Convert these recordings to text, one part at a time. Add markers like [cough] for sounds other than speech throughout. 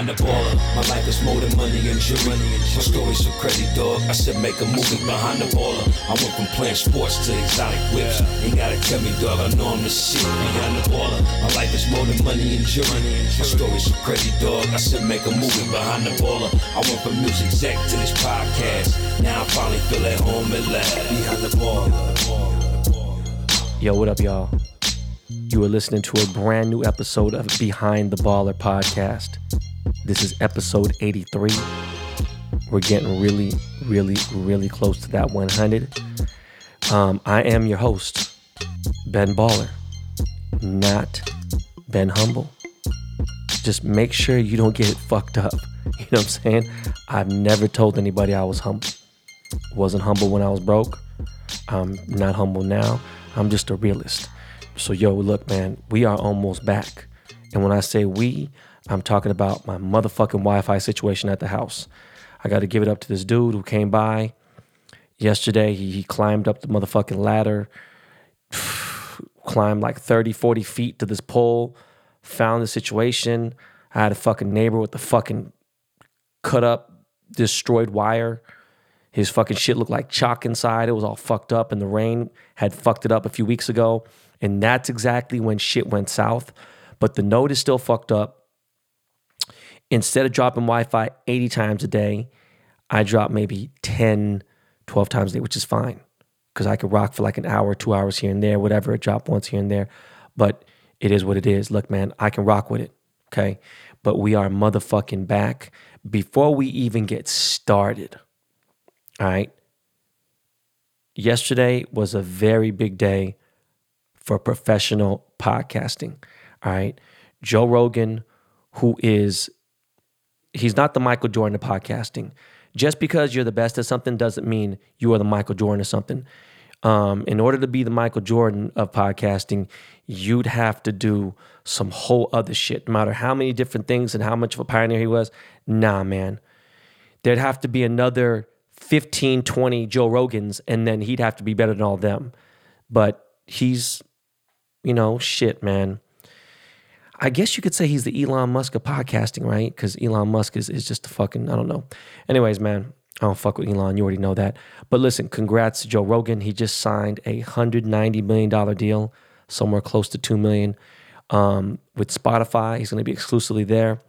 behind the baller. My life is more than money and jewelry. My story's so crazy, dog. I said make a movie behind the baller. I went from playing sports to exotic whips. Ain't gotta tell me, dog. I know I'm the shit behind the baller. My life is more than money and jewelry. My story's so crazy, dog. I said make a movie behind the baller. I went from music exec to this podcast. Now I finally feel at home at last. Behind the baller. Yo, what up, y'all? You are listening to a brand new episode of Behind the Baller podcast. This is episode 83. We're getting really, really, really close to that 100. Um, I am your host, Ben Baller, not Ben Humble. Just make sure you don't get it fucked up. [laughs] You know what I'm saying? I've never told anybody I was humble. Wasn't humble when I was broke. I'm not humble now. I'm just a realist. So, yo, look, man, we are almost back. And when I say we, I'm talking about my motherfucking Wi Fi situation at the house. I got to give it up to this dude who came by yesterday. He, he climbed up the motherfucking ladder, [sighs] climbed like 30, 40 feet to this pole, found the situation. I had a fucking neighbor with the fucking cut up, destroyed wire. His fucking shit looked like chalk inside. It was all fucked up, and the rain had fucked it up a few weeks ago. And that's exactly when shit went south. But the note is still fucked up. Instead of dropping Wi Fi 80 times a day, I drop maybe 10, 12 times a day, which is fine because I could rock for like an hour, two hours here and there, whatever, drop once here and there. But it is what it is. Look, man, I can rock with it. Okay. But we are motherfucking back before we even get started. All right. Yesterday was a very big day for professional podcasting. All right. Joe Rogan, who is, he's not the Michael Jordan of podcasting. Just because you're the best at something doesn't mean you are the Michael Jordan of something. Um, in order to be the Michael Jordan of podcasting, you'd have to do some whole other shit. No matter how many different things and how much of a pioneer he was, nah, man. There'd have to be another 15, 20 Joe Rogans, and then he'd have to be better than all them. But he's, you know, shit, man. I guess you could say he's the Elon Musk of podcasting, right? Because Elon Musk is, is just a fucking, I don't know. Anyways, man, I don't fuck with Elon. You already know that. But listen, congrats to Joe Rogan. He just signed a $190 million deal, somewhere close to 2 million, um, with Spotify. He's going to be exclusively there.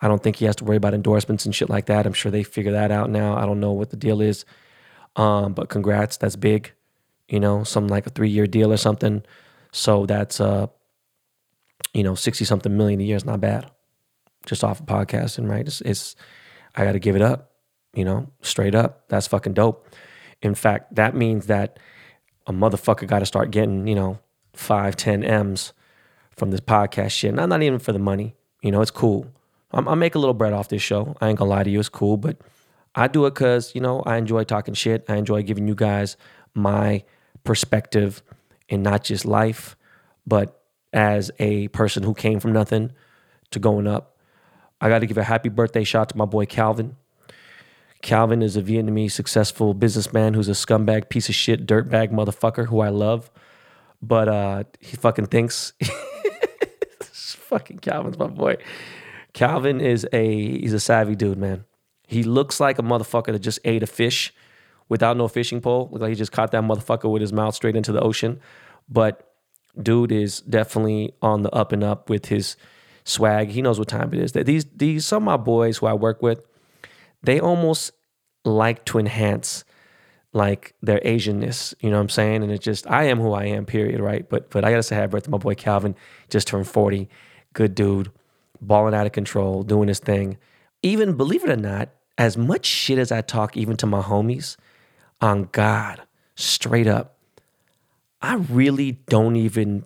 I don't think he has to worry about endorsements and shit like that. I'm sure they figure that out now. I don't know what the deal is. Um, but congrats, that's big. You know, something like a three year deal or something. So that's uh, you know, sixty something million a year is not bad. Just off of podcasting, right? It's, it's I got to give it up. You know, straight up. That's fucking dope. In fact, that means that a motherfucker got to start getting you know five, ten m's from this podcast shit. Not not even for the money. You know, it's cool. I'm, I make a little bread off this show. I ain't gonna lie to you, it's cool, but I do it because, you know, I enjoy talking shit. I enjoy giving you guys my perspective and not just life, but as a person who came from nothing to going up. I got to give a happy birthday shout to my boy Calvin. Calvin is a Vietnamese successful businessman who's a scumbag piece of shit dirtbag motherfucker who I love, but uh, he fucking thinks [laughs] fucking Calvin's my boy. Calvin is a he's a savvy dude, man. He looks like a motherfucker that just ate a fish without no fishing pole. Look like he just caught that motherfucker with his mouth straight into the ocean. But dude is definitely on the up and up with his swag. He knows what time it is. That these these some of my boys who I work with, they almost like to enhance like their Asianness. You know what I'm saying? And it just I am who I am, period, right? But but I gotta say happy birthday my boy Calvin, just turned 40. Good dude balling out of control, doing his thing. Even believe it or not, as much shit as I talk, even to my homies, on God, straight up, I really don't even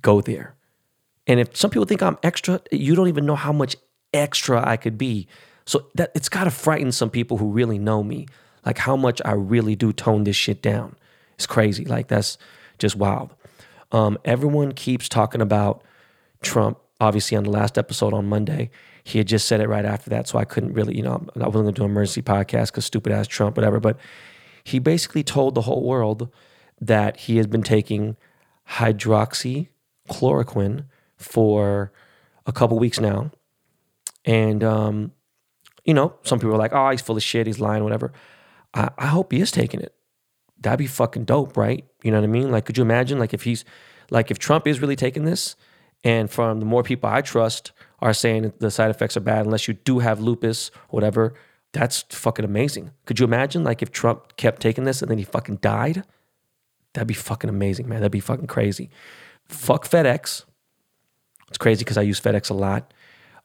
go there. And if some people think I'm extra, you don't even know how much extra I could be. So that it's got to frighten some people who really know me, like how much I really do tone this shit down. It's crazy. Like that's just wild. Um, everyone keeps talking about Trump obviously on the last episode on Monday, he had just said it right after that. So I couldn't really, you know, I wasn't to do an emergency podcast because stupid ass Trump, whatever. But he basically told the whole world that he has been taking hydroxychloroquine for a couple weeks now. And, um, you know, some people are like, oh, he's full of shit, he's lying, whatever. I, I hope he is taking it. That'd be fucking dope, right? You know what I mean? Like, could you imagine, like, if he's, like, if Trump is really taking this, and from the more people I trust are saying the side effects are bad unless you do have lupus, whatever, that's fucking amazing. Could you imagine, like, if Trump kept taking this and then he fucking died? That'd be fucking amazing, man. That'd be fucking crazy. Fuck FedEx. It's crazy because I use FedEx a lot.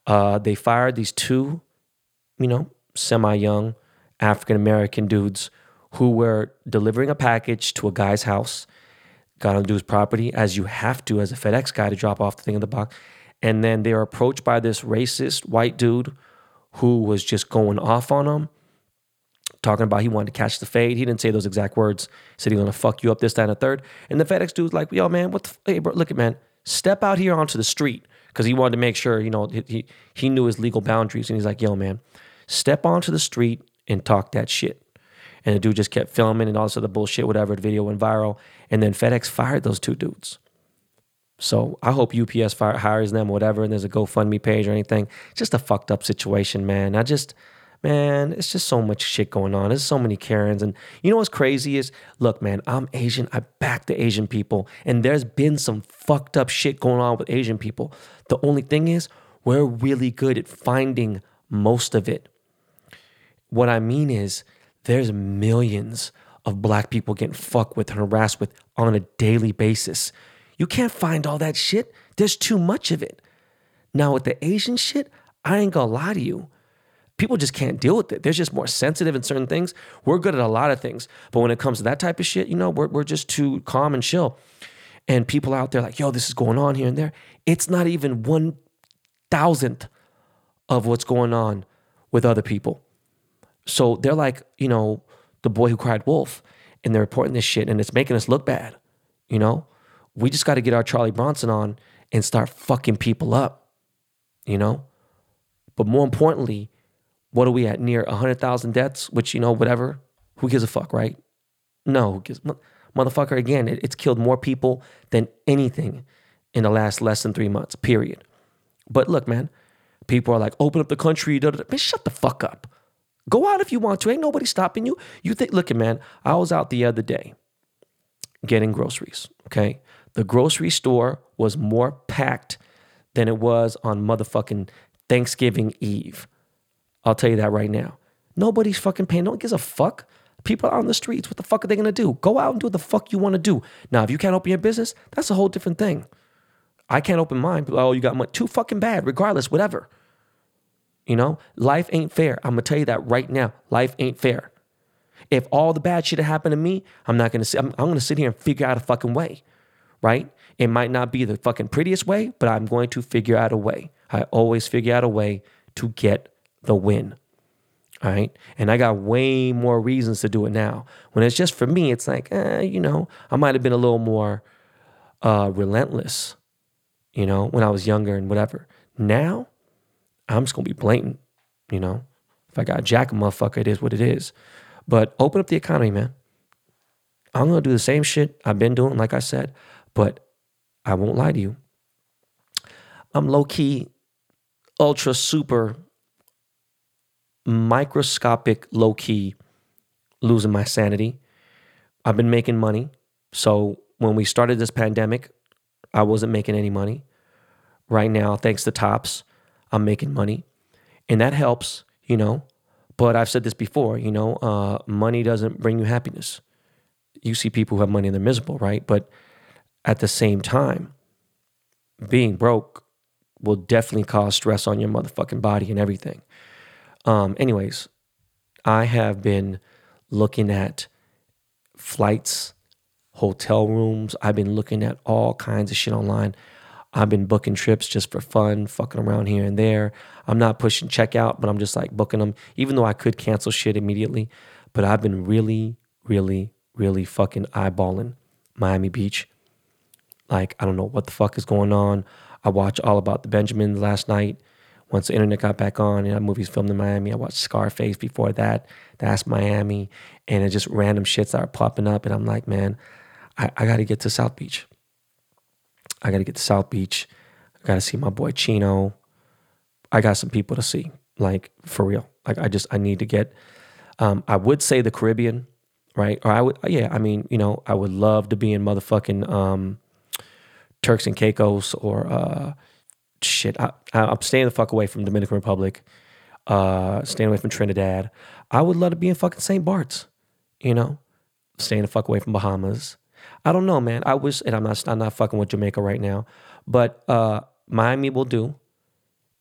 Uh, they fired these two, you know, semi young African American dudes who were delivering a package to a guy's house, got on the dude's property, as you have to as a FedEx guy to drop off the thing in the box. And then they were approached by this racist white dude who was just going off on them, talking about he wanted to catch the fade. He didn't say those exact words. He said he's gonna fuck you up this, that, and the third. And the FedEx dude's like, yo, man, what the, f- hey, bro, look at man, step out here onto the street because he wanted to make sure, you know, he, he knew his legal boundaries. And he's like, yo, man, step onto the street and talk that shit. And the dude just kept filming and all this other bullshit, whatever. The video went viral. And then FedEx fired those two dudes. So I hope UPS fire, hires them, whatever, and there's a GoFundMe page or anything. Just a fucked up situation, man. I just, man, it's just so much shit going on. There's so many Karens. And you know what's crazy is, look, man, I'm Asian. I back the Asian people. And there's been some fucked up shit going on with Asian people. The only thing is, we're really good at finding most of it. What I mean is, there's millions of black people getting fucked with and harassed with on a daily basis. You can't find all that shit. There's too much of it. Now, with the Asian shit, I ain't gonna lie to you. People just can't deal with it. They're just more sensitive in certain things. We're good at a lot of things. But when it comes to that type of shit, you know, we're, we're just too calm and chill. And people out there like, yo, this is going on here and there. It's not even one thousandth of what's going on with other people. So they're like, you know, the boy who cried wolf, and they're reporting this shit, and it's making us look bad. You know, we just got to get our Charlie Bronson on and start fucking people up. You know, but more importantly, what are we at near hundred thousand deaths? Which you know, whatever. Who gives a fuck, right? No, who gives motherfucker? Again, it, it's killed more people than anything in the last less than three months. Period. But look, man, people are like, open up the country. Da, da, da. Man, shut the fuck up. Go out if you want to. Ain't nobody stopping you. You think, look, man, I was out the other day getting groceries. Okay. The grocery store was more packed than it was on motherfucking Thanksgiving Eve. I'll tell you that right now. Nobody's fucking paying. No one gives a fuck. People are on the streets. What the fuck are they gonna do? Go out and do what the fuck you wanna do. Now, if you can't open your business, that's a whole different thing. I can't open mine. Oh, you got money. Too fucking bad. Regardless, whatever. You know, life ain't fair. I'm gonna tell you that right now. Life ain't fair. If all the bad shit had happened to me, I'm not gonna. I'm, I'm gonna sit here and figure out a fucking way, right? It might not be the fucking prettiest way, but I'm going to figure out a way. I always figure out a way to get the win. All right. And I got way more reasons to do it now. When it's just for me, it's like, eh, you know, I might have been a little more uh, relentless, you know, when I was younger and whatever. Now, I'm just gonna be blatant, you know. If I got jack a motherfucker, it is what it is. But open up the economy, man. I'm gonna do the same shit I've been doing, like I said, but I won't lie to you. I'm low key, ultra super, microscopic, low key, losing my sanity. I've been making money. So when we started this pandemic, I wasn't making any money. Right now, thanks to Topps, I'm making money. And that helps, you know. But I've said this before, you know, uh, money doesn't bring you happiness. You see people who have money and they're miserable, right? But at the same time, being broke will definitely cause stress on your motherfucking body and everything. Um, anyways, I have been looking at flights, hotel rooms. I've been looking at all kinds of shit online. I've been booking trips just for fun, fucking around here and there. I'm not pushing checkout, but I'm just like booking them, even though I could cancel shit immediately. But I've been really, really, really fucking eyeballing Miami Beach. Like, I don't know what the fuck is going on. I watched All About the Benjamins last night. Once the internet got back on, and know, movie's filmed in Miami. I watched Scarface before that. That's Miami. And it's just random shits that are popping up. And I'm like, man, I, I got to get to South Beach. I got to get to South Beach. I got to see my boy Chino. I got some people to see, like for real. Like I just I need to get. Um, I would say the Caribbean, right? Or I would, yeah. I mean, you know, I would love to be in motherfucking um, Turks and Caicos or uh, shit. I, I'm staying the fuck away from Dominican Republic. Uh, staying away from Trinidad. I would love to be in fucking St. Bart's. You know, staying the fuck away from Bahamas. I don't know, man. I wish, and I'm not, I'm not fucking with Jamaica right now, but uh, Miami will do.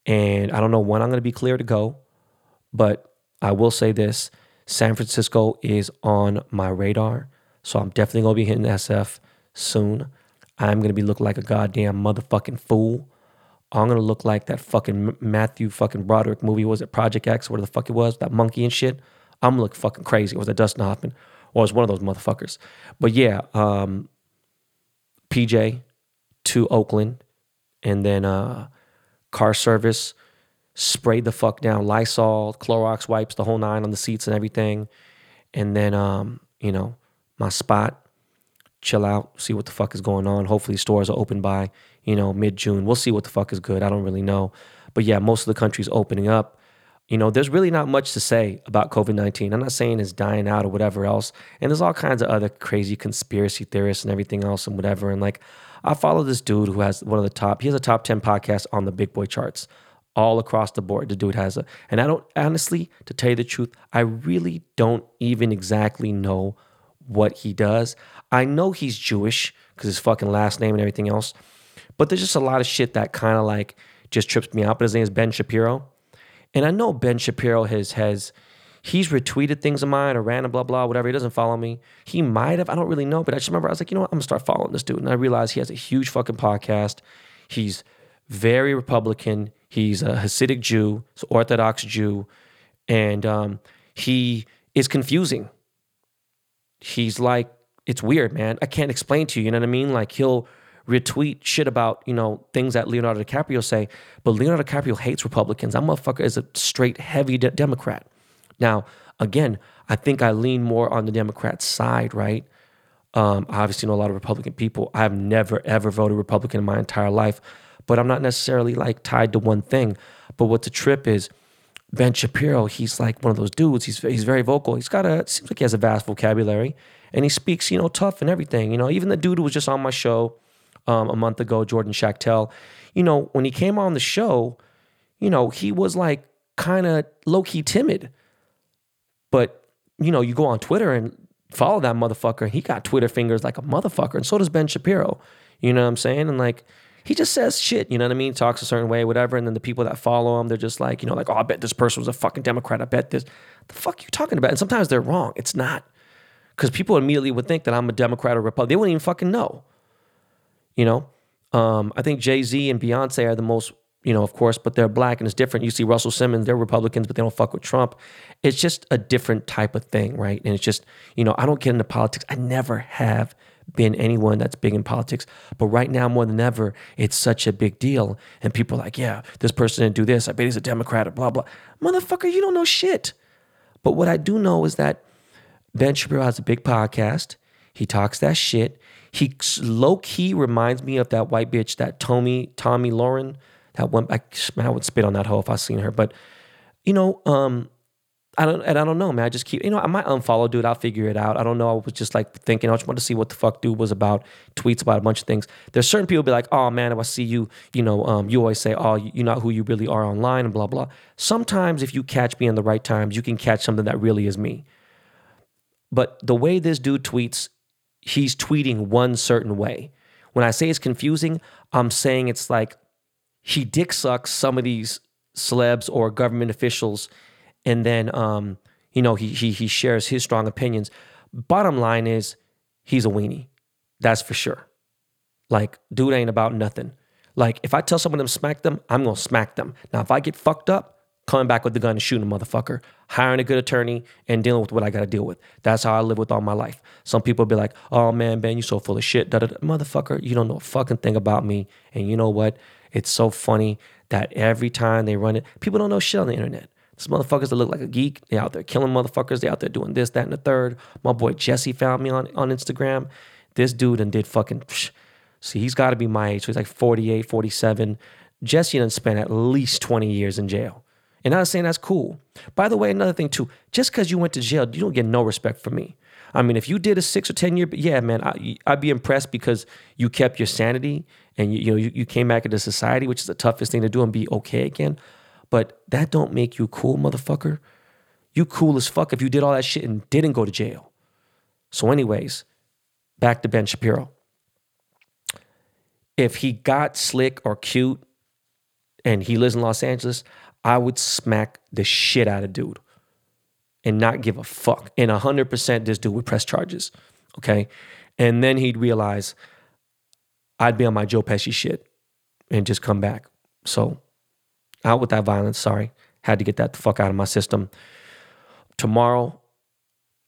And I don't know when I'm going to be clear to go, but I will say this San Francisco is on my radar. So I'm definitely going to be hitting SF soon. I'm going to be looking like a goddamn motherfucking fool. I'm to look like that fucking Matthew fucking Broderick movie. Was it Project X? Whatever the fuck it was, that monkey and shit. I'm to look fucking crazy. It was that Dustin Hoffman or it was one of those motherfuckers. But yeah, um, PJ to Oakland and then uh, car service sprayed the fuck down Lysol, Clorox wipes, the whole nine on the seats and everything. And then, um, you know, my spot, chill out, see what the fuck is going on. Hopefully, stores are open by, you know, mid June. We'll see what the fuck is good. I don't really know. But yeah, most of the country's opening up. You know, there's really not much to say about COVID 19. I'm not saying it's dying out or whatever else. And there's all kinds of other crazy conspiracy theorists and everything else and whatever. And like, I follow this dude who has one of the top, he has a top 10 podcast on the big boy charts all across the board. The dude has a, and I don't, honestly, to tell you the truth, I really don't even exactly know what he does. I know he's Jewish because his fucking last name and everything else, but there's just a lot of shit that kind of like just trips me out. But his name is Ben Shapiro. And I know Ben Shapiro has, has, he's retweeted things of mine or random blah blah whatever. He doesn't follow me. He might have. I don't really know, but I just remember I was like, you know what? I'm gonna start following this dude, and I realized he has a huge fucking podcast. He's very Republican. He's a Hasidic Jew, so Orthodox Jew, and um, he is confusing. He's like, it's weird, man. I can't explain to you. You know what I mean? Like he'll retweet shit about you know things that Leonardo DiCaprio say, but Leonardo DiCaprio hates Republicans. That motherfucker is a straight heavy de- Democrat. Now, again, I think I lean more on the Democrat side, right? Um, I obviously know a lot of Republican people. I've never ever voted Republican in my entire life, but I'm not necessarily like tied to one thing. But what's a trip is Ben Shapiro. He's like one of those dudes. He's he's very vocal. He's got a seems like he has a vast vocabulary, and he speaks you know tough and everything. You know, even the dude who was just on my show um, a month ago, Jordan Schachtel. You know, when he came on the show, you know he was like kind of low key timid. But you know, you go on Twitter and follow that motherfucker. He got Twitter fingers like a motherfucker, and so does Ben Shapiro. You know what I'm saying? And like, he just says shit. You know what I mean? Talks a certain way, whatever. And then the people that follow him, they're just like, you know, like, oh, I bet this person was a fucking Democrat. I bet this. The fuck you talking about? And sometimes they're wrong. It's not because people immediately would think that I'm a Democrat or Republican. They wouldn't even fucking know. You know, um, I think Jay Z and Beyonce are the most you know, of course, but they're black and it's different. You see Russell Simmons, they're Republicans, but they don't fuck with Trump. It's just a different type of thing, right? And it's just, you know, I don't get into politics. I never have been anyone that's big in politics. But right now, more than ever, it's such a big deal. And people are like, yeah, this person didn't do this. I bet he's a Democrat or blah, blah. Motherfucker, you don't know shit. But what I do know is that Ben Shapiro has a big podcast. He talks that shit. He low key reminds me of that white bitch, that Tommy, Tomi Lahren that went back. Man, I would spit on that hoe if I seen her. But you know, um, I don't, and I don't know, man. I just keep, you know, I might unfollow dude. I'll figure it out. I don't know. I was just like thinking. I just wanted to see what the fuck dude was about. Tweets about a bunch of things. There's certain people be like, oh man, if I see you, you know, um, you always say, oh, you're not who you really are online, and blah blah. Sometimes if you catch me in the right times, you can catch something that really is me. But the way this dude tweets, he's tweeting one certain way. When I say it's confusing, I'm saying it's like he dick sucks some of these celebs or government officials, and then um, you know he he he shares his strong opinions. Bottom line is he's a weenie. That's for sure. Like, dude ain't about nothing. Like, if I tell someone to smack them, I'm gonna smack them. Now, if I get fucked up, coming back with the gun and shooting a motherfucker, hiring a good attorney, and dealing with what I gotta deal with. That's how I live with all my life. Some people be like, oh man, Ben, you so full of shit. Da-da-da. Motherfucker, you don't know a fucking thing about me. And you know what? It's so funny that every time they run it, people don't know shit on the internet. These motherfuckers that look like a geek, they out there killing motherfuckers. They out there doing this, that, and the third. My boy Jesse found me on, on Instagram. This dude and did fucking, psh, see, he's got to be my age. So he's like 48, 47. Jesse done spent at least 20 years in jail. And I'm saying that's cool. By the way, another thing too, just because you went to jail, you don't get no respect from me. I mean, if you did a six or 10 year, yeah, man, I, I'd be impressed because you kept your sanity and you, you know, you, you came back into society, which is the toughest thing to do and be okay again. But that don't make you cool, motherfucker. You cool as fuck if you did all that shit and didn't go to jail. So, anyways, back to Ben Shapiro. If he got slick or cute and he lives in Los Angeles, I would smack the shit out of dude and not give a fuck. And 100% this dude would press charges. Okay. And then he'd realize I'd be on my Joe Pesci shit and just come back. So out with that violence. Sorry. Had to get that the fuck out of my system. Tomorrow,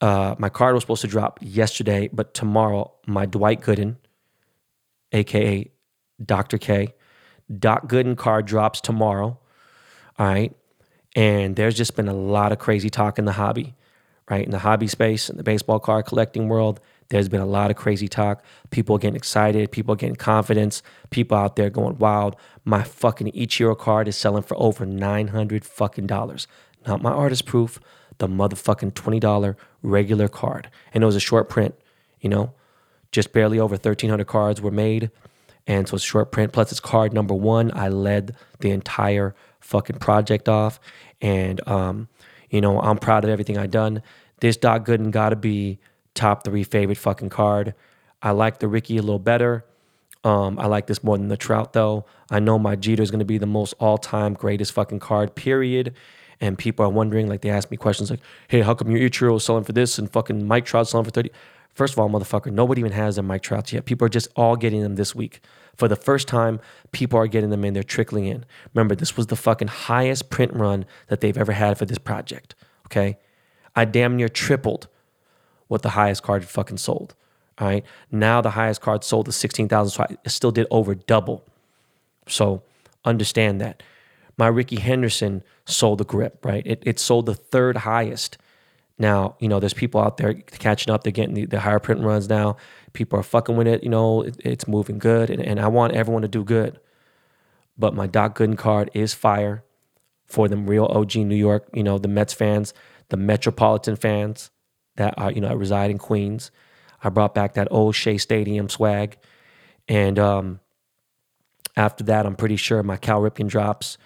uh, my card was supposed to drop yesterday, but tomorrow, my Dwight Gooden, aka Dr. K, Doc Gooden card drops tomorrow. All right. And there's just been a lot of crazy talk in the hobby, right? In the hobby space, in the baseball card collecting world, there's been a lot of crazy talk. People getting excited. People getting confidence. People out there going wild. My fucking Ichiro card is selling for over 900 fucking dollars. Not my artist proof, the motherfucking $20 regular card. And it was a short print, you know? Just barely over 1,300 cards were made. And so it's short print. Plus, it's card number one. I led the entire fucking project off. And, um, you know, I'm proud of everything I done. This Doc Gooden got to be top three favorite fucking card. I like the Rickey a little better. Um, I like this more than the Trout, though. I know my Jeter is going to be the most all time greatest fucking card, period. And people are wondering, like, they ask me questions like, hey, how come your Ichiro is selling for this and fucking Mike Trout selling for 30? First of all, motherfucker, nobody even has their Mike Trouts yet. People are just all getting them this week. For the first time, people are getting them in. They're trickling in. Remember, this was the fucking highest print run that they've ever had for this project. Okay. I damn near tripled what the highest card fucking sold. All right. Now the highest card sold is 16,000. So I still did over double. So understand that. My Rickey Henderson sold the grip, right? It, it sold the third highest. Now, you know, there's people out there catching up. They're getting the, the higher print runs now. People are fucking with it. You know, it, it's moving good. And, and I want everyone to do good. But my Doc Gooden card is fire for them real OG New York, you know, the Mets fans, the Metropolitan fans that are, you know, I reside in Queens. I brought back that old Shea Stadium swag. And um, after that, I'm pretty sure my Cal Ripken drops.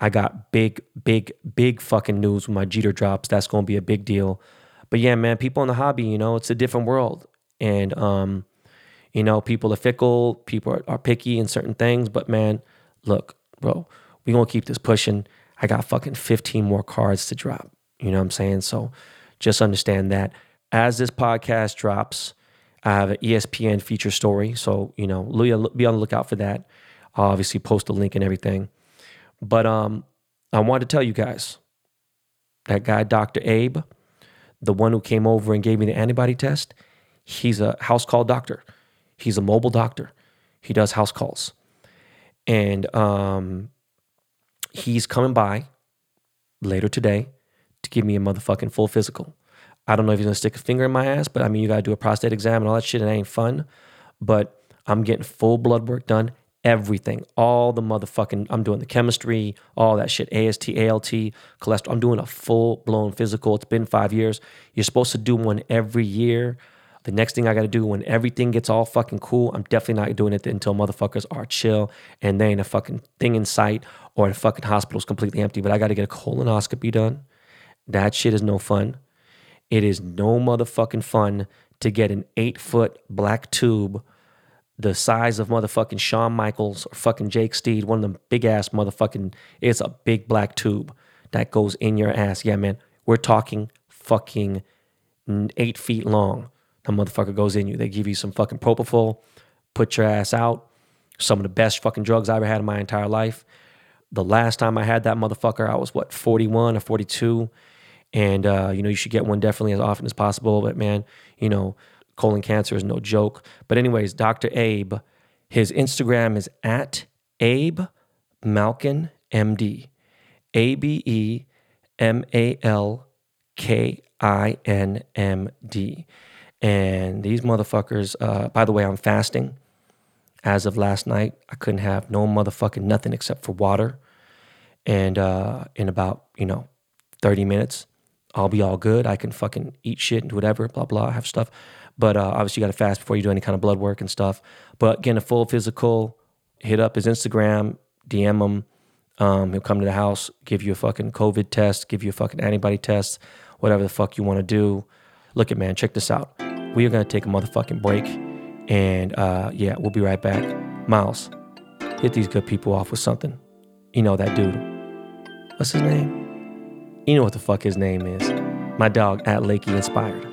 I got big, big, big fucking news when my Jeter drops. That's going to be a big deal. But yeah, man, people in the hobby, you know, it's a different world. And, um, you know, people are fickle, people are, are picky in certain things. But man, look, bro, we to keep this pushing. I got fucking 15 more cards to drop. You know what I'm saying? So just understand that as this podcast drops, I have an ESPN feature story. So, you know, be on the lookout for that. I'll obviously post a link and everything. But um, I wanted to tell you guys that guy, Dr. Abe, the one who came over and gave me the antibody test, he's a house call doctor. He's a mobile doctor. He does house calls. And um, he's coming by later today to give me a motherfucking full physical. I don't know if he's gonna stick a finger in my ass, but I mean, you gotta do a prostate exam and all that shit. It ain't fun. But I'm getting full blood work done everything, all the motherfucking, I'm doing the chemistry, all that shit, AST, ALT, cholesterol. I'm doing a full blown physical. It's been five years. You're supposed to do one every year. The next thing I got to do when everything gets all fucking cool, I'm definitely not doing it until motherfuckers are chill and they ain't a fucking thing in sight or the fucking hospital's completely empty. But I got to get a colonoscopy done. That shit is no fun. It is no motherfucking fun to get an eight foot black tube the size of motherfucking Shawn Michaels or fucking Jake Steed, one of them big ass motherfucking, it's a big black tube that goes in your ass. Yeah, man, we're talking fucking eight feet long. The motherfucker goes in you. They give you some fucking propofol, put your ass out. Some of the best fucking drugs I ever had in my entire life. The last time I had that motherfucker, I was what, 41 or 42. And, uh, you know, you should get one definitely as often as possible. But man, you know, colon cancer is no joke. But, anyways, Dr. Abe, his Instagram is at Abe Malkin MD. A B E M A L K I N M D. And these motherfuckers, uh, by the way, I'm fasting. as of last night, I couldn't have no motherfucking nothing except for water. And uh, in about, you know, 30 minutes, I'll be all good. I can fucking eat shit and do whatever, blah, blah, I have stuff. But uh, obviously, you got to fast before you do any kind of blood work and stuff. But getting a full physical, hit up his Instagram, DM him. Um, he'll come to the house, give you a fucking COVID test, give you a fucking antibody test, whatever the fuck you want to do. Look at man, check this out. We are gonna take a motherfucking break, and uh, yeah, we'll be right back. Miles, hit these good people off with something. You know that dude. What's his name? You know what the fuck his name is. My dog at Lakey Inspired.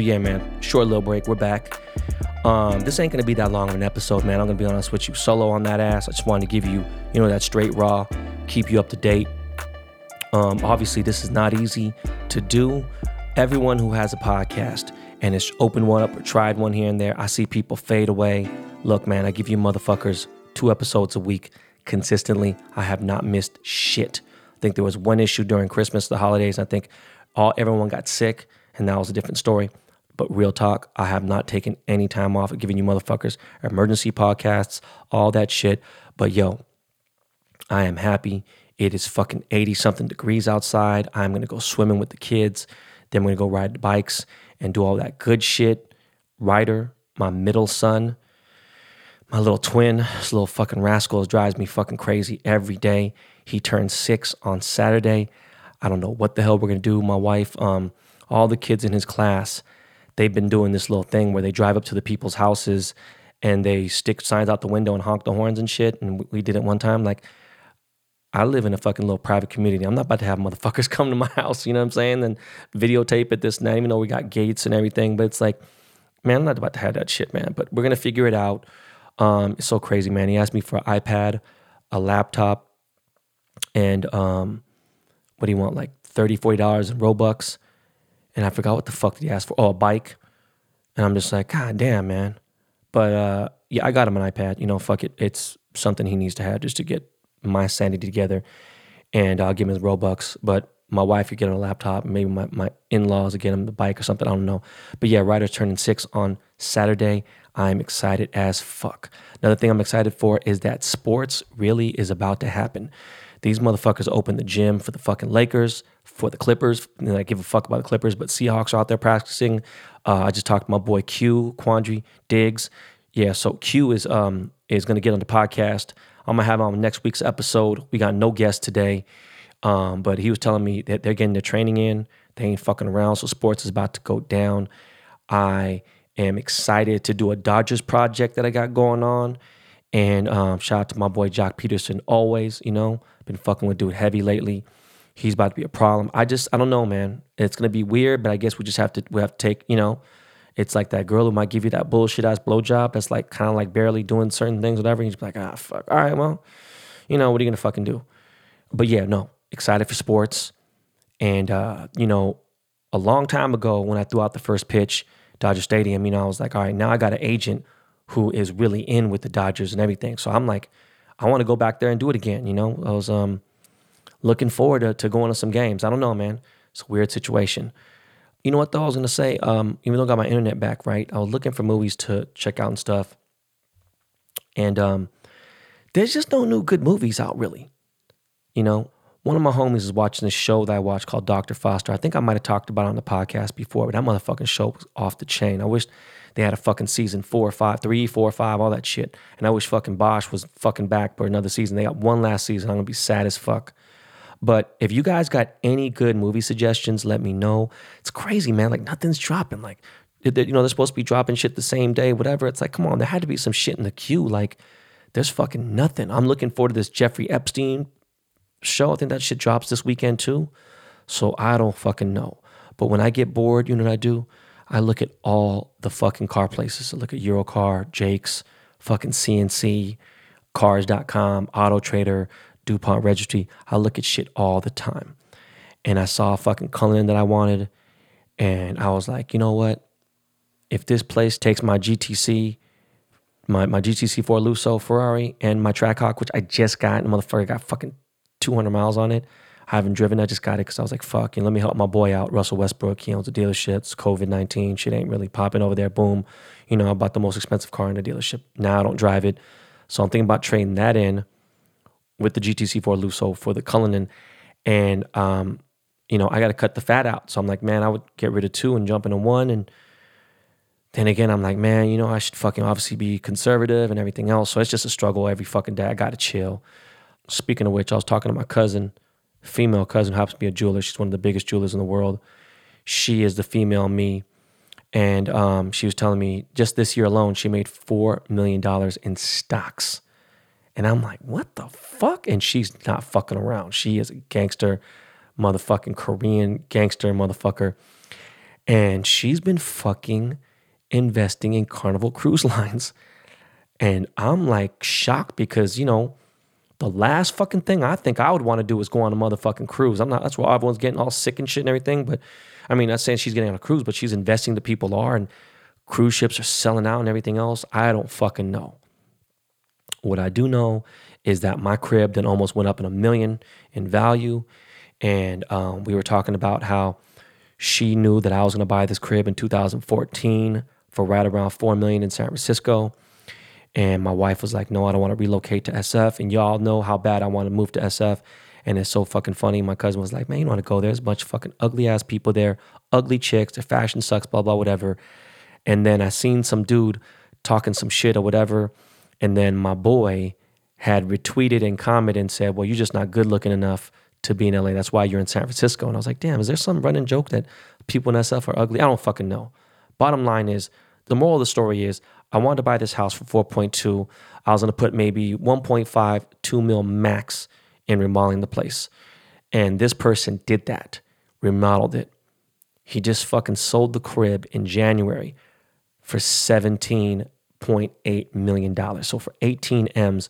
So yeah, man, short little break. We're back. Um, this ain't gonna be that long of an episode, man. I'm gonna be honest with you. Solo on that ass. I just wanted to give you, you know, that straight raw, keep you up to date. Um, obviously, this is not easy to do. Everyone who has a podcast and has opened one up or tried one here and there, I see people fade away. Look, man, I give you motherfuckers two episodes a week consistently. I have not missed shit. I think there was one issue during Christmas, the holidays. I think all everyone got sick and that was a different story. But real talk, I have not taken any time off of giving you motherfuckers emergency podcasts, all that shit. But yo, I am happy. It is fucking 80 something degrees outside. I'm gonna go swimming with the kids. Then we're gonna go ride bikes and do all that good shit. Ryder, my middle son, my little twin, this little fucking rascal drives me fucking crazy every day. He turns six on Saturday. I don't know what the hell we're gonna do. My wife, um, all the kids in his class, they've been doing this little thing where they drive up to the people's houses and they stick signs out the window and honk the horns and shit. And we did it one time. Like, I live in a fucking little private community. I'm not about to have motherfuckers [laughs] come to my house, you know what I'm saying? And videotape it, this that, even though we got gates and everything. But it's like, man, I'm not about to have that shit, man. But we're gonna figure it out. Um, it's so crazy, man. He asked me for an iPad, a laptop, and um, what do you want? Like 30 $40 in Robux and I forgot what the fuck did he ask for. Oh, a bike. And I'm just like, God damn, man. But uh, yeah, I got him an iPad. You know, fuck it. It's something he needs to have just to get my sanity together. And I'll give him his Robux. But my wife could get him a laptop. Maybe my, my in laws would get him the bike or something. I don't know. But yeah, Ryder's turning six on Saturday. I'm excited as fuck. Another thing I'm excited for is that sports really is about to happen. These motherfuckers opened the gym for the fucking Lakers, for the Clippers. And I give a fuck about the Clippers, but Seahawks are out there practicing. Uh, I just talked to my boy Q, Quandre Diggs. Yeah, so Q is um is gonna get on the podcast. I'm gonna have him on next week's episode. We got no guest today. Um, but he was telling me that they're getting their training in. They ain't fucking around. So sports is about to go down. I am excited to do a Dodgers project that I got going on. And um, shout out to my boy Joc Pederson. always, you know, been fucking with dude heavy lately. He's about to be a problem. I just I don't know, man. It's gonna be weird, but I guess we just have to we have to take, you know, it's like that girl who might give you that bullshit ass blowjob that's like kind of like barely doing certain things, whatever. And you be like, ah, fuck. All right, well, you know, what are you gonna fucking do? But yeah, no, excited for sports. And uh, you know, a long time ago when I threw out the first pitch, Dodger Stadium, you know, I was like, all right, now I got an agent who is really in with the Dodgers and everything. So I'm like, I want to go back there and do it again. You know, I was um, looking forward to, to going to some games. I don't know, man. It's a weird situation. You know what though? I was gonna say, um, even though I got my internet back, right? I was looking for movies to check out and stuff, and um, there's just no new good movies out, really. You know, one of my homies is watching this show that I watched called Doctor Foster. I think I might have talked about it on the podcast before, but that motherfucking show was off the chain. I wish they had a fucking season four, five, three, four, five, all that shit. And I wish fucking Bosch was fucking back for another season. They got one last season. I'm gonna be sad as fuck. But if you guys got any good movie suggestions, let me know. It's crazy, man. Like nothing's dropping. Like you know, they're supposed to be dropping shit the same day, whatever. It's like, come on, there had to be some shit in the queue. Like, there's fucking nothing. I'm looking forward to this Jeffrey Epstein show. I think that shit drops this weekend too. So I don't fucking know. But when I get bored, you know what I do? I look at all the fucking car places. I look at Eurocar, Jake's, fucking CNC, cars.com, Auto Trader, DuPont Registry. I look at shit all the time. And I saw a fucking Cullinan that I wanted. And I was like, you know what? if this place takes my GTC, my, my GTC 4 Lusso Ferrari and my Trackhawk, which I just got, and motherfucker got fucking 200 miles on it. I haven't driven. I just got it because I was like, fuck, you know, let me help my boy out, Russell Westbrook. He owns a dealership. It's COVID 19. Shit ain't really popping over there. Boom. You know, I bought the most expensive car in the dealership. Now I don't drive it. So I'm thinking about trading that in with the GTC4 Lusso for the Cullinan. And, um, you know, I got to cut the fat out. So I'm like, man, I would get rid of two and jump into one. And then again, I'm like, man, you know, I should fucking obviously be conservative and everything else. So it's just a struggle every fucking day. I got to chill. Speaking of which, I was talking to my cousin female cousin happens to be a jeweler. She's one of the biggest jewelers in the world. She is the female me. And um, she was telling me just this year alone, she made $4 million in stocks. And I'm like, what the fuck? And she's not fucking around. She is a gangster, motherfucking Korean gangster motherfucker. And she's been fucking investing in Carnival Cruise [laughs] Lines. And I'm like shocked because, you know, the last fucking thing I think I would want to do is go on a motherfucking cruise. I'm not. That's why everyone's getting all sick and shit and everything. But I mean, not saying she's getting on a cruise, but she's investing. The people are, and cruise ships are selling out and everything else. I don't fucking know. What I do know is that my crib then almost went up in a million in value, and um, we were talking about how she knew that I was going to buy this crib in 2014 for right around four million in San Francisco and my wife was like, no, I don't want to relocate to SF. And y'all know how bad I want to move to SF. And it's so fucking funny. My cousin was like, man, you want to go there. There's a bunch of fucking ugly ass people there, ugly chicks, their fashion sucks, blah, blah, whatever. And then I seen some dude talking some shit or whatever. And then my boy had retweeted and commented and said, well, you're just not good looking enough to be in LA. That's why you're in San Francisco. And I was like, damn, is there some running joke that people in SF are ugly? I don't fucking know. Bottom line is, the moral of the story is I wanted to buy this house for 4.2. I was going to put maybe 1.5, 2 mil max in remodeling the place. And this person did that, remodeled it. He just fucking sold the crib in January for $17.8 million. So for 18 M's,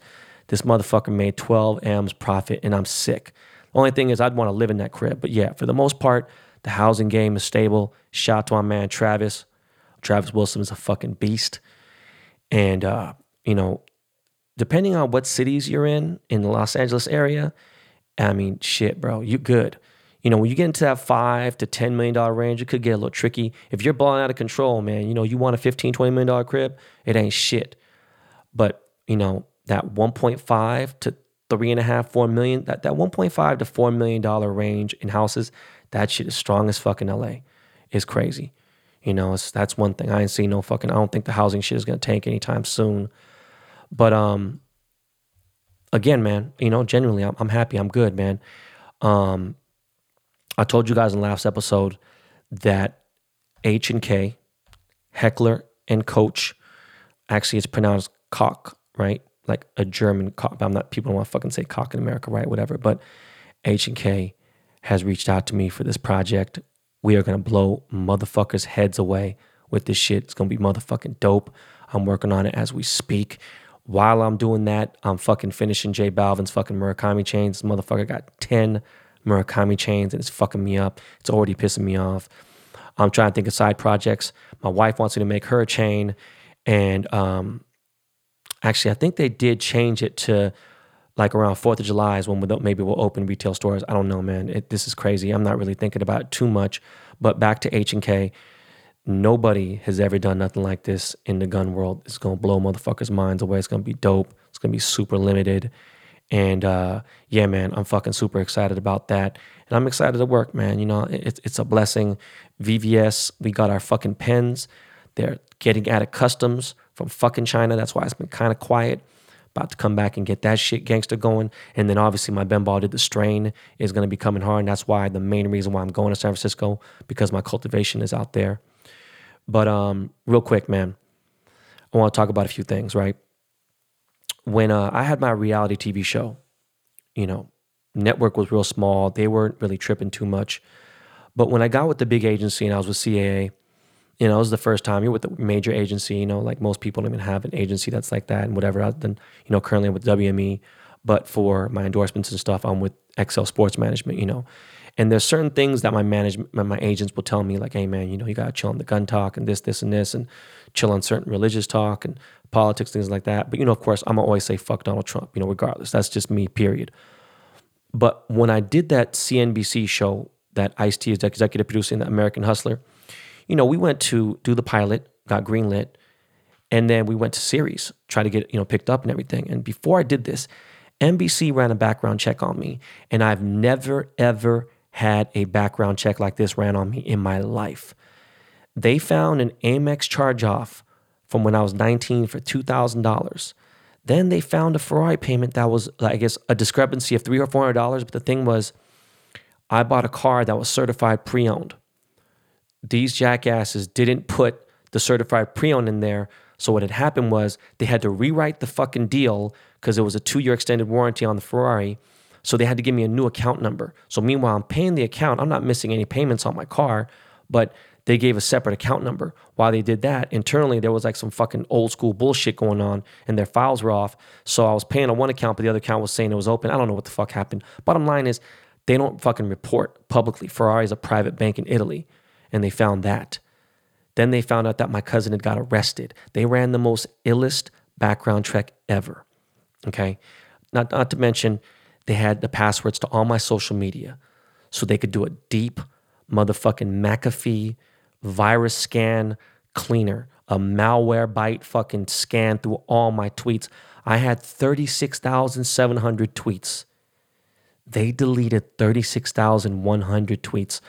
this motherfucker made 12 M's profit, and I'm sick. The only thing is, I'd want to live in that crib. But yeah, for the most part, the housing game is stable. Shout to my man Travis. Travis Wilson is a fucking beast. And, uh, you know, depending on what cities you're in, in the Los Angeles area, I mean, shit, bro, you good. You know, when you get into that five to $10 million range, it could get a little tricky. If you're balling out of control, man, you know, you want a $15, $20 million crib, it ain't shit. But, you know, that 1.5 to three and a half, four million, that, that 1.5 to $4 million range in houses, that shit is strong as fucking LA. It's crazy. You know, that's one thing. I ain't see no fucking. I don't think the housing shit is gonna tank anytime soon. But um, again, man, you know, genuinely, I'm, I'm happy. I'm good, man. Um, I told you guys in last episode that H and K, Heckler and coach, actually it's pronounced cock, right? Like a German cock. I'm not. People don't want to fucking say cock in America, right? Whatever. But H and K has reached out to me for this project we are gonna blow motherfuckers' heads away with this shit. It's gonna be motherfucking dope. I'm working on it as we speak. While I'm doing that, I'm fucking finishing J Balvin's fucking Murakami chains. This motherfucker got 10 Murakami chains and it's fucking me up. It's already pissing me off. I'm trying to think of side projects. My wife wants me to make her a chain. And um, actually, I think they did change it to like around Fourth of July is when we'll, maybe we'll open retail stores. I don't know, man. It, this is crazy. I'm not really thinking about it too much. But back to H and K, nobody has ever done nothing like this in the gun world. It's gonna blow motherfuckers' minds away. It's gonna be dope. It's gonna be super limited. And uh, yeah, man, I'm fucking super excited about that. And I'm excited to work, man. You know, it's it's a blessing. VVS, we got our fucking pens. They're getting out of customs from fucking China. That's why it's been kind of quiet about to come back and get that shit gangster going. And then obviously my Ben Ball did the strain is going to be coming hard. And that's why the main reason why I'm going to San Francisco because my cultivation is out there. But um, real quick, man, I want to talk about a few things, right? When uh, I had my reality TV show, you know, network was real small. They weren't really tripping too much. But when I got with the big agency and I was with CAA, you know, it was the first time you're with a major agency, you know, like most people don't even have an agency that's like that and whatever. Other than, you know, currently I'm with WME, but for my endorsements and stuff, I'm with Excel Sports Management, you know. And there's certain things that my management, my agents will tell me, like, hey man, you know, you gotta chill on the gun talk and this, this, and this, and chill on certain religious talk and politics, things like that. But you know, of course, I'm gonna always say fuck Donald Trump, you know, regardless. That's just me, period. But when I did that CNBC show that Ice T is executive producing, the American Hustler, you know, we went to do the pilot, got greenlit, and then we went to series, try to get, you know, picked up and everything. And before I did this, NBC ran a background check on me, and I've never, ever had a background check like this ran on me in my life. They found an Amex charge off from when I was 19 for $2,000. Then they found a Ferrari payment that was, I guess, a discrepancy of three or four hundred dollars. But the thing was, I bought a car that was certified pre-owned. These jackasses didn't put the certified pre-owned in there. So what had happened was they had to rewrite the fucking deal because it was a two-year extended warranty on the Ferrari. So they had to give me a new account number. So meanwhile, I'm paying the account. I'm not missing any payments on my car, but they gave a separate account number. While they did that, internally there was like some fucking old school bullshit going on and their files were off. So I was paying on one account, but the other account was saying it was open. I don't know what the fuck happened. Bottom line is they don't fucking report publicly. Ferrari is a private bank in Italy, and they found that. Then they found out that my cousin had got arrested. They ran the most illest background check ever. Okay. Not, not to mention, they had the passwords to all my social media so they could do a deep motherfucking McAfee virus scan cleaner, a Malwarebytes fucking scan through all my tweets. I had 36,700 tweets. They deleted 36,100 tweets.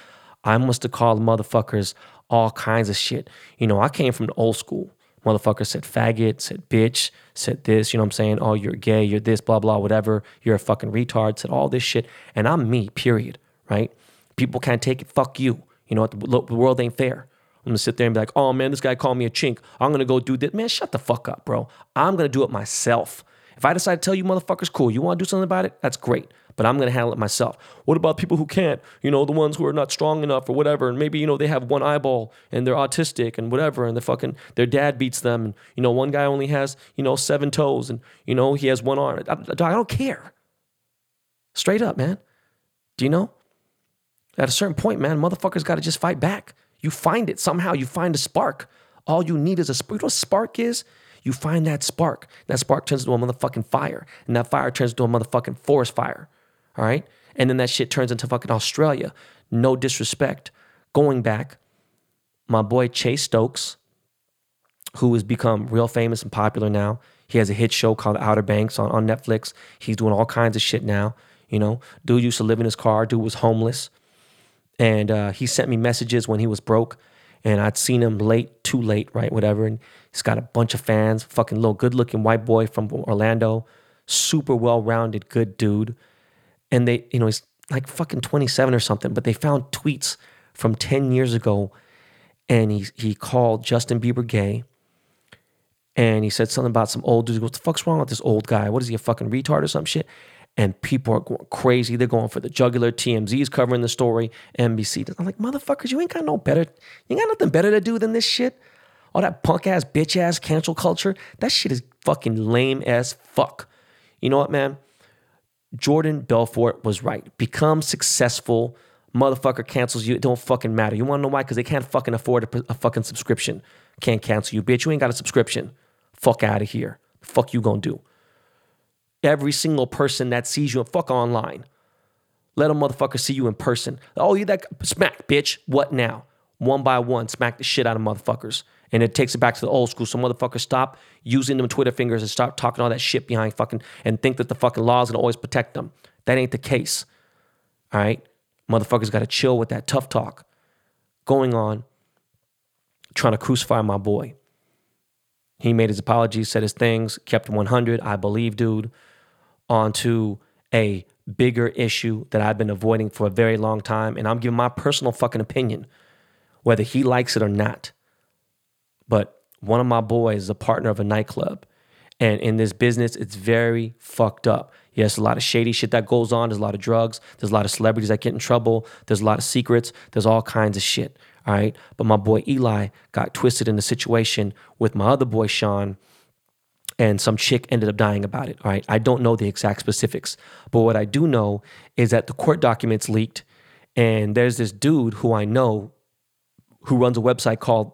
I must have called motherfuckers all kinds of shit. You know, I came from the old school. Motherfucker said faggot, said bitch, said this, you know what I'm saying? Oh, you're gay, you're this, blah, blah, whatever. You're a fucking retard, said all this shit. And I'm me, period, right? People can't take it. Fuck you. You know what? The, world ain't fair. I'm gonna sit there and be like, oh man, this guy called me a chink. I'm gonna go do this. Man, shut the fuck up, bro. I'm gonna do it myself. If I decide to tell you motherfuckers, cool, you wanna do something about it? That's great. But I'm gonna handle it myself. What about people who can't? You know, the ones who are not strong enough or whatever, and maybe, you know, they have one eyeball and they're autistic and whatever, and the fucking their dad beats them. And, you know, one guy only has, you know, seven toes and, you know, he has one arm. I, I don't care. Straight up, man. Do you know? At a certain point, man, motherfuckers got to just fight back. You find it somehow. You find a spark. All you need is a spark. You know what spark is? You find that spark. That spark turns into a motherfucking fire, and that fire turns into a motherfucking forest fire. All right, and then that shit turns into fucking Australia. No disrespect. Going back, my boy Chase Stokes, who has become real famous and popular now. He has a hit show called Outer Banks on, on Netflix. He's doing all kinds of shit now. You know, dude used to live in his car. Dude was homeless. And uh, he sent me messages when he was broke, and I'd seen him late, too late, right? Whatever. And he's got a bunch of fans, fucking little good looking white boy from Orlando, super well rounded, good dude. And they, you know, he's like fucking 27 or something, but they found tweets from 10 years ago, and he, he called Justin Bieber gay. And he said something about some old dude. What the fuck's wrong with this old guy? What is he, a fucking retard or some shit? And people are going crazy. They're going for the jugular. TMZ's covering the story. NBC. I'm like, motherfuckers, you ain't got no better. You got nothing better to do than this shit. All that punk ass, bitch ass cancel culture. That shit is fucking lame as fuck. You know what, man? Jordan Belfort was right. Become successful. Motherfucker cancels you. It don't fucking matter. You wanna know why? Because they can't fucking afford a, a fucking subscription. Can't cancel you, bitch. You ain't got a subscription. Fuck out of here. fuck you gonna do? Every single person that sees you fuck online. Let a motherfucker see you in person. Oh, you that smack, bitch. What now? One by one, smack the shit out of motherfuckers. And it takes it back to the old school. So motherfuckers stop using them Twitter fingers and start talking all that shit behind fucking and think that the fucking law is gonna always protect them. That ain't the case. All right? Motherfuckers gotta chill with that tough talk going on, trying to crucify my boy. He made his apologies, said his things, kept 100. I believe, dude onto a bigger issue that I've been avoiding for a very long time. And I'm giving my personal fucking opinion, whether he likes it or not. But one of my boys is a partner of a nightclub. And in this business, it's very fucked up. Yes, a lot of shady shit that goes on. There's a lot of drugs. There's a lot of celebrities that get in trouble. There's a lot of secrets. There's all kinds of shit. All right. But my boy Eli got twisted in the situation with my other boy Sean and some chick ended up dying about it. Right. I don't know the exact specifics, but what I do know is that the court documents leaked And there's this dude who I know who runs a website called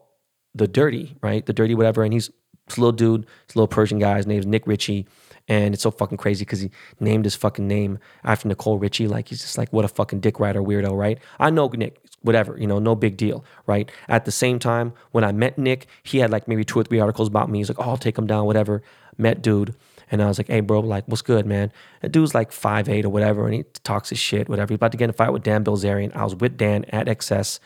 The Dirty, right? The Dirty whatever. And he's this little dude, this little Persian guy. His name's Nik Richie. And it's so fucking crazy because he named his fucking name after Nicole Richie. Like he's just like, what a fucking dick rider weirdo, right? I know Nik, whatever, you know, no big deal, right? At the same time, when I met Nik, he had like maybe two or three articles about me. He's like, oh, I'll take him down, whatever. Met dude. And I was like, hey, bro, like, what's good, man? That dude's like five eight or whatever, and he talks his shit, whatever. He's about to get in a fight with Dan Bilzerian. I was with Dan at XS,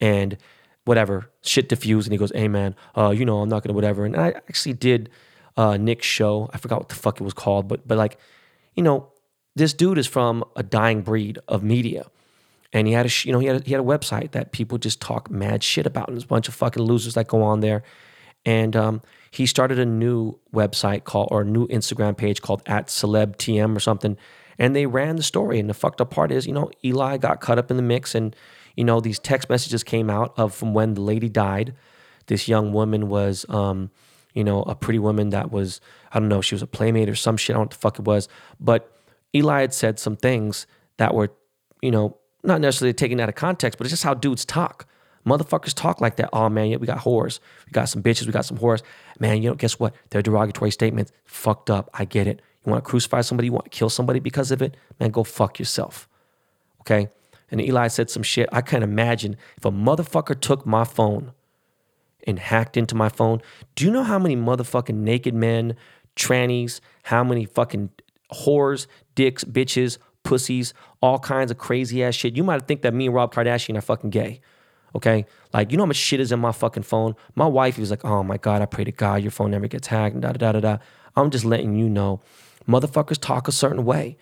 and whatever, shit diffused. And he goes, hey, man, uh, you know, I'm not to whatever. And I actually did uh, Nik's show. I forgot what the fuck it was called, but, but like, you know, this dude is from a dying breed of media. And he had a, you know, he had a, he had a website that people just talk mad shit about. And there's a bunch of fucking losers that go on there. And um, he started a new website called, or a new Instagram page called at Celeb TM or something. And they ran the story. And the fucked up part is, you know, Eli got cut up in the mix. And, you know, these text messages came out of from when the lady died. This young woman was, um, you know, a pretty woman that was, I don't know, she was a playmate or some shit. I don't know what the fuck it was. But Eli had said some things that were, you know, not necessarily taken out of context, but it's just how dudes talk. Motherfuckers talk like that. Oh man, yeah, we got whores. We got some bitches. We got some whores. Man, you know, guess what? They're derogatory statements. Fucked up. I get it. You want to crucify somebody? You want to kill somebody because of it? Man, go fuck yourself. Okay? And Eli said some shit. I can't imagine if a motherfucker took my phone and hacked into my phone. Do you know how many motherfucking naked men, trannies, how many fucking whores, dicks, bitches, pussies, all kinds of crazy ass shit. You might think that me and Rob Kardashian are fucking gay. Okay? Like, you know how much shit is in my fucking phone? My wife was like, oh my God, I pray to God your phone never gets hacked, da da da da. I'm just letting you know. Motherfuckers talk a certain way.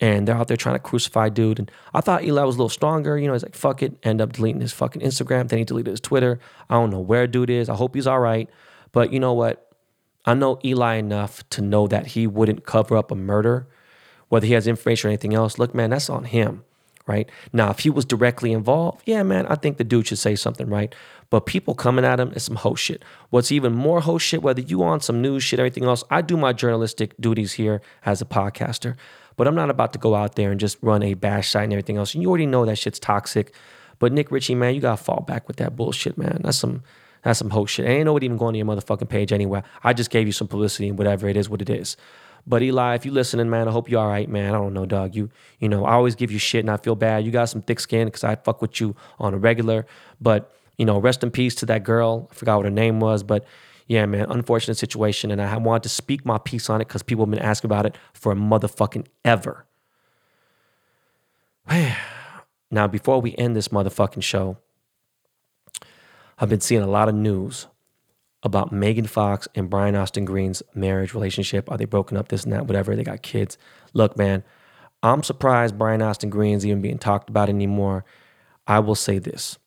And they're out there trying to crucify dude. And I thought Eli was a little stronger. You know, he's like, fuck it. End up deleting his fucking Instagram. Then he deleted his Twitter. I don't know where dude is. I hope he's all right. But you know what? I know Eli enough to know that he wouldn't cover up a murder whether he has information or anything else, look, man, that's on him, right? Now, if he was directly involved, yeah, man, I think the dude should say something, right? But people coming at him is some host shit. What's even more host shit, whether you on some news shit, everything else, I do my journalistic duties here as a podcaster, but I'm not about to go out there and just run a bash site and everything else. And you already know that shit's toxic. But Nik Richie, man, you gotta fall back with that bullshit, man. That's some that's some host shit. ain't nobody even going to your motherfucking page anyway. I just gave you some publicity and whatever it is, what it is. But Eli, if you listening, man, I hope you're all right, man. I don't know, dog. You, you know, I always give you shit and I feel bad. You got some thick skin because I fuck with you on a regular. But, you know, rest in peace to that girl. I forgot what her name was, but yeah, man, unfortunate situation. And I wanted to speak my piece on it because people have been asking about it for a motherfucking ever. [sighs] now, before we end this motherfucking show, I've been seeing a lot of news about Megan Fox and Brian Austin Green's marriage relationship. Are they broken up? This and that, whatever. They got kids. Look, man, I'm surprised Brian Austin Green's even being talked about anymore. I will say this.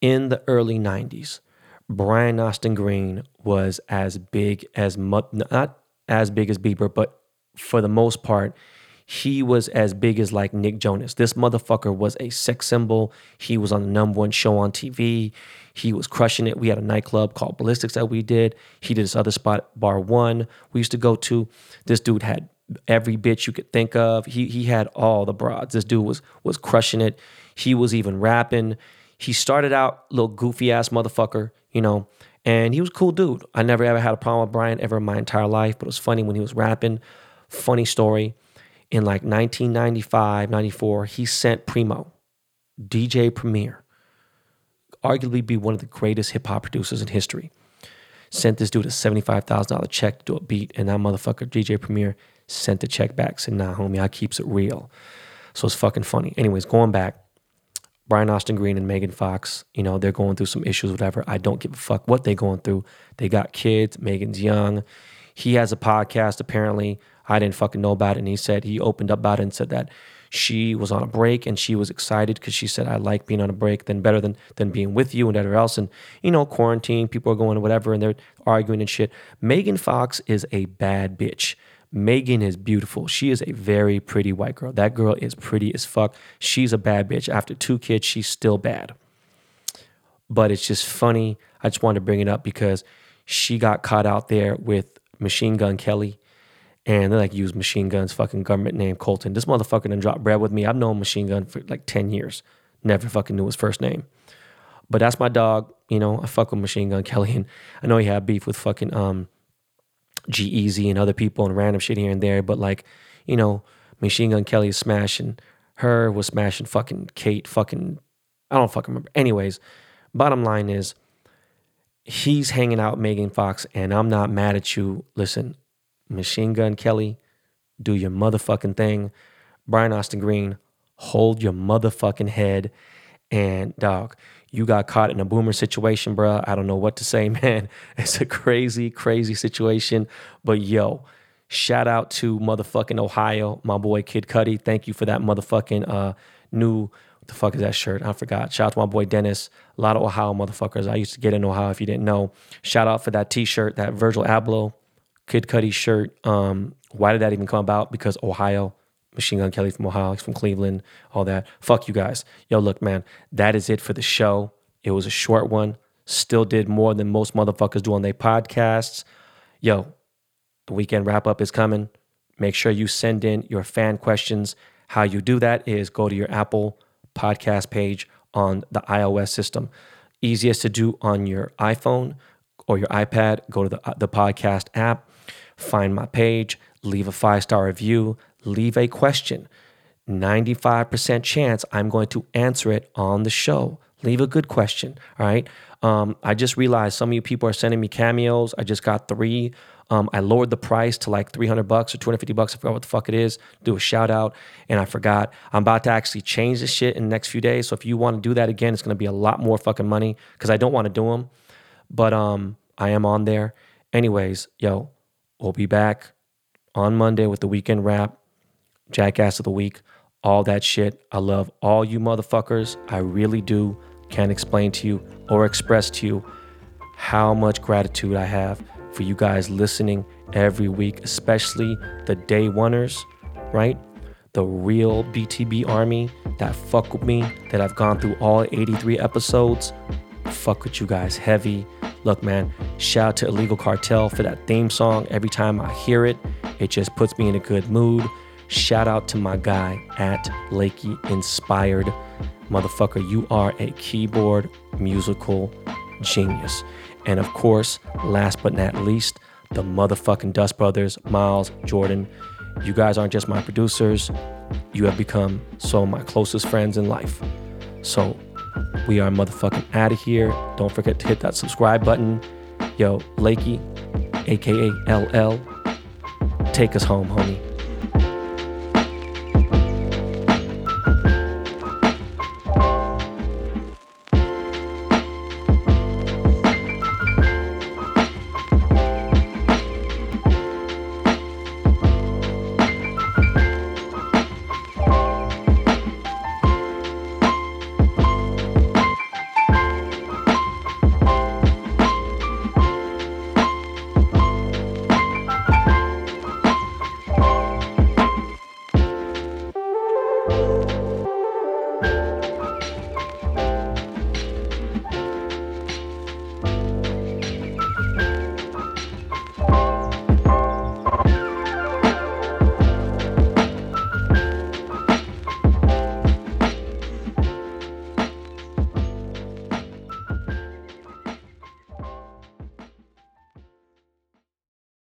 In the early 90s, Brian Austin Green was as big as, not as big as Bieber, but for the most part, he was as big as like Nick Jonas. This motherfucker was a sex symbol. He was on the number one show on TV. He was crushing it. We had a nightclub called Ballistics that we did. He did this other spot, Bar One, we used to go to. This dude had every bitch you could think of. He he had all the broads. This dude was was crushing it. He was even rapping. He started out little goofy ass motherfucker, you know, and he was a cool dude. I never ever had a problem with Brian ever in my entire life, but it was funny when he was rapping. Funny story in like 1995, 94, he sent Primo, DJ Premier, arguably be one of the greatest hip hop producers in history. Sent this dude a $75,000 check to do a beat, and that motherfucker, DJ Premier, sent the check back, said, nah, homie, I keeps it real. So it's fucking funny. Anyways, going back, Brian Austin Green and Megan Fox, you know, they're going through some issues, whatever. I don't give a fuck what they're going through. They got kids. Megan's young. He has a podcast, apparently. I didn't fucking know about it. And he said he opened up about it and said that she was on a break and she was excited because she said, I like being on a break than better than than being with you and whatever else. And, you know, quarantine, people are going to whatever and they're arguing and shit. Megan Fox is a bad bitch. Megan is beautiful. She is a very pretty white girl. That girl is pretty as fuck. She's a bad bitch. After two kids, she's still bad. But it's just funny. I just wanted to bring it up because she got caught out there with Machine Gun Kelly and they like use Machine Gun's fucking government name, Colton. This motherfucker done dropped bread with me. I've known Machine Gun for like 10 years. Never fucking knew his first name. But that's my dog. You know, I fuck with Machine Gun Kelly. And I know he had beef with fucking um, G-Eazy and other people and random shit here and there. But like, you know, Machine Gun Kelly is smashing her, was smashing fucking Kate, fucking, I don't fucking remember. Anyways, bottom line is, he's hanging out Megan Fox, and I'm not mad at you. Listen, Machine Gun Kelly, do your motherfucking thing. Brian Austin Green, hold your motherfucking head. And dog, you got caught in a boomer situation, bruh. I don't know what to say, [laughs] man. It's a crazy, crazy situation. But yo, shout out to motherfucking Ohio, my boy Kid Cudi. Thank you for that motherfucking uh, new what the fuck is that shirt? I forgot. Shout out to my boy Dennis. A lot of Ohio motherfuckers. I used to get in Ohio if you didn't know. Shout out for that t-shirt, that Virgil Abloh Kid Cudi shirt. Um, why did that even come about? Because Ohio, Machine Gun Kelly from Ohio, from Cleveland, all that. Fuck you guys. Yo, look, man, that is it for the show. It was a short one. Still did more than most motherfuckers do on their podcasts. Yo, the weekend wrap up is coming. Make sure you send in your fan questions. How you do that is go to your Apple podcast page on the iOS system. Easiest to do on your iPhone or your iPad. Go to the, the podcast app find my page, leave a five star review, leave a question. 95% chance I'm going to answer it on the show. Leave a good question. All right. Um, I just realized some of you people are sending me cameos. I just got three. Um, I lowered the price to like 300 bucks or 250 bucks. I forgot what the fuck it is. Do a shout out. And I forgot. I'm about to actually change this shit in the next few days. So if you want to do that again, it's going to be a lot more fucking money because I don't want to do them. But um, I am on there. Anyways, yo, We'll be back on Monday with the weekend wrap, Jackass of the Week, all that shit. I love all you motherfuckers. I really do. Can't explain to you or express to you how much gratitude I have for you guys listening every week, especially the day oneers, right? The real BTB army that fuck with me, that I've gone through all 83 episodes. Fuck with you guys heavy. Look, man, shout out to Illegal Cartel for that theme song. Every time I hear it, it just puts me in a good mood. Shout out to my guy at Lakey Inspired. Motherfucker, you are a keyboard musical genius. And of course, last but not least, the motherfucking Dust Brothers, Miles, Jordan. You guys aren't just my producers, you have become of my closest friends in life. So we are motherfucking out of here. Don't forget to hit that subscribe button. Yo, Lakey, aka LL, take us home, homie.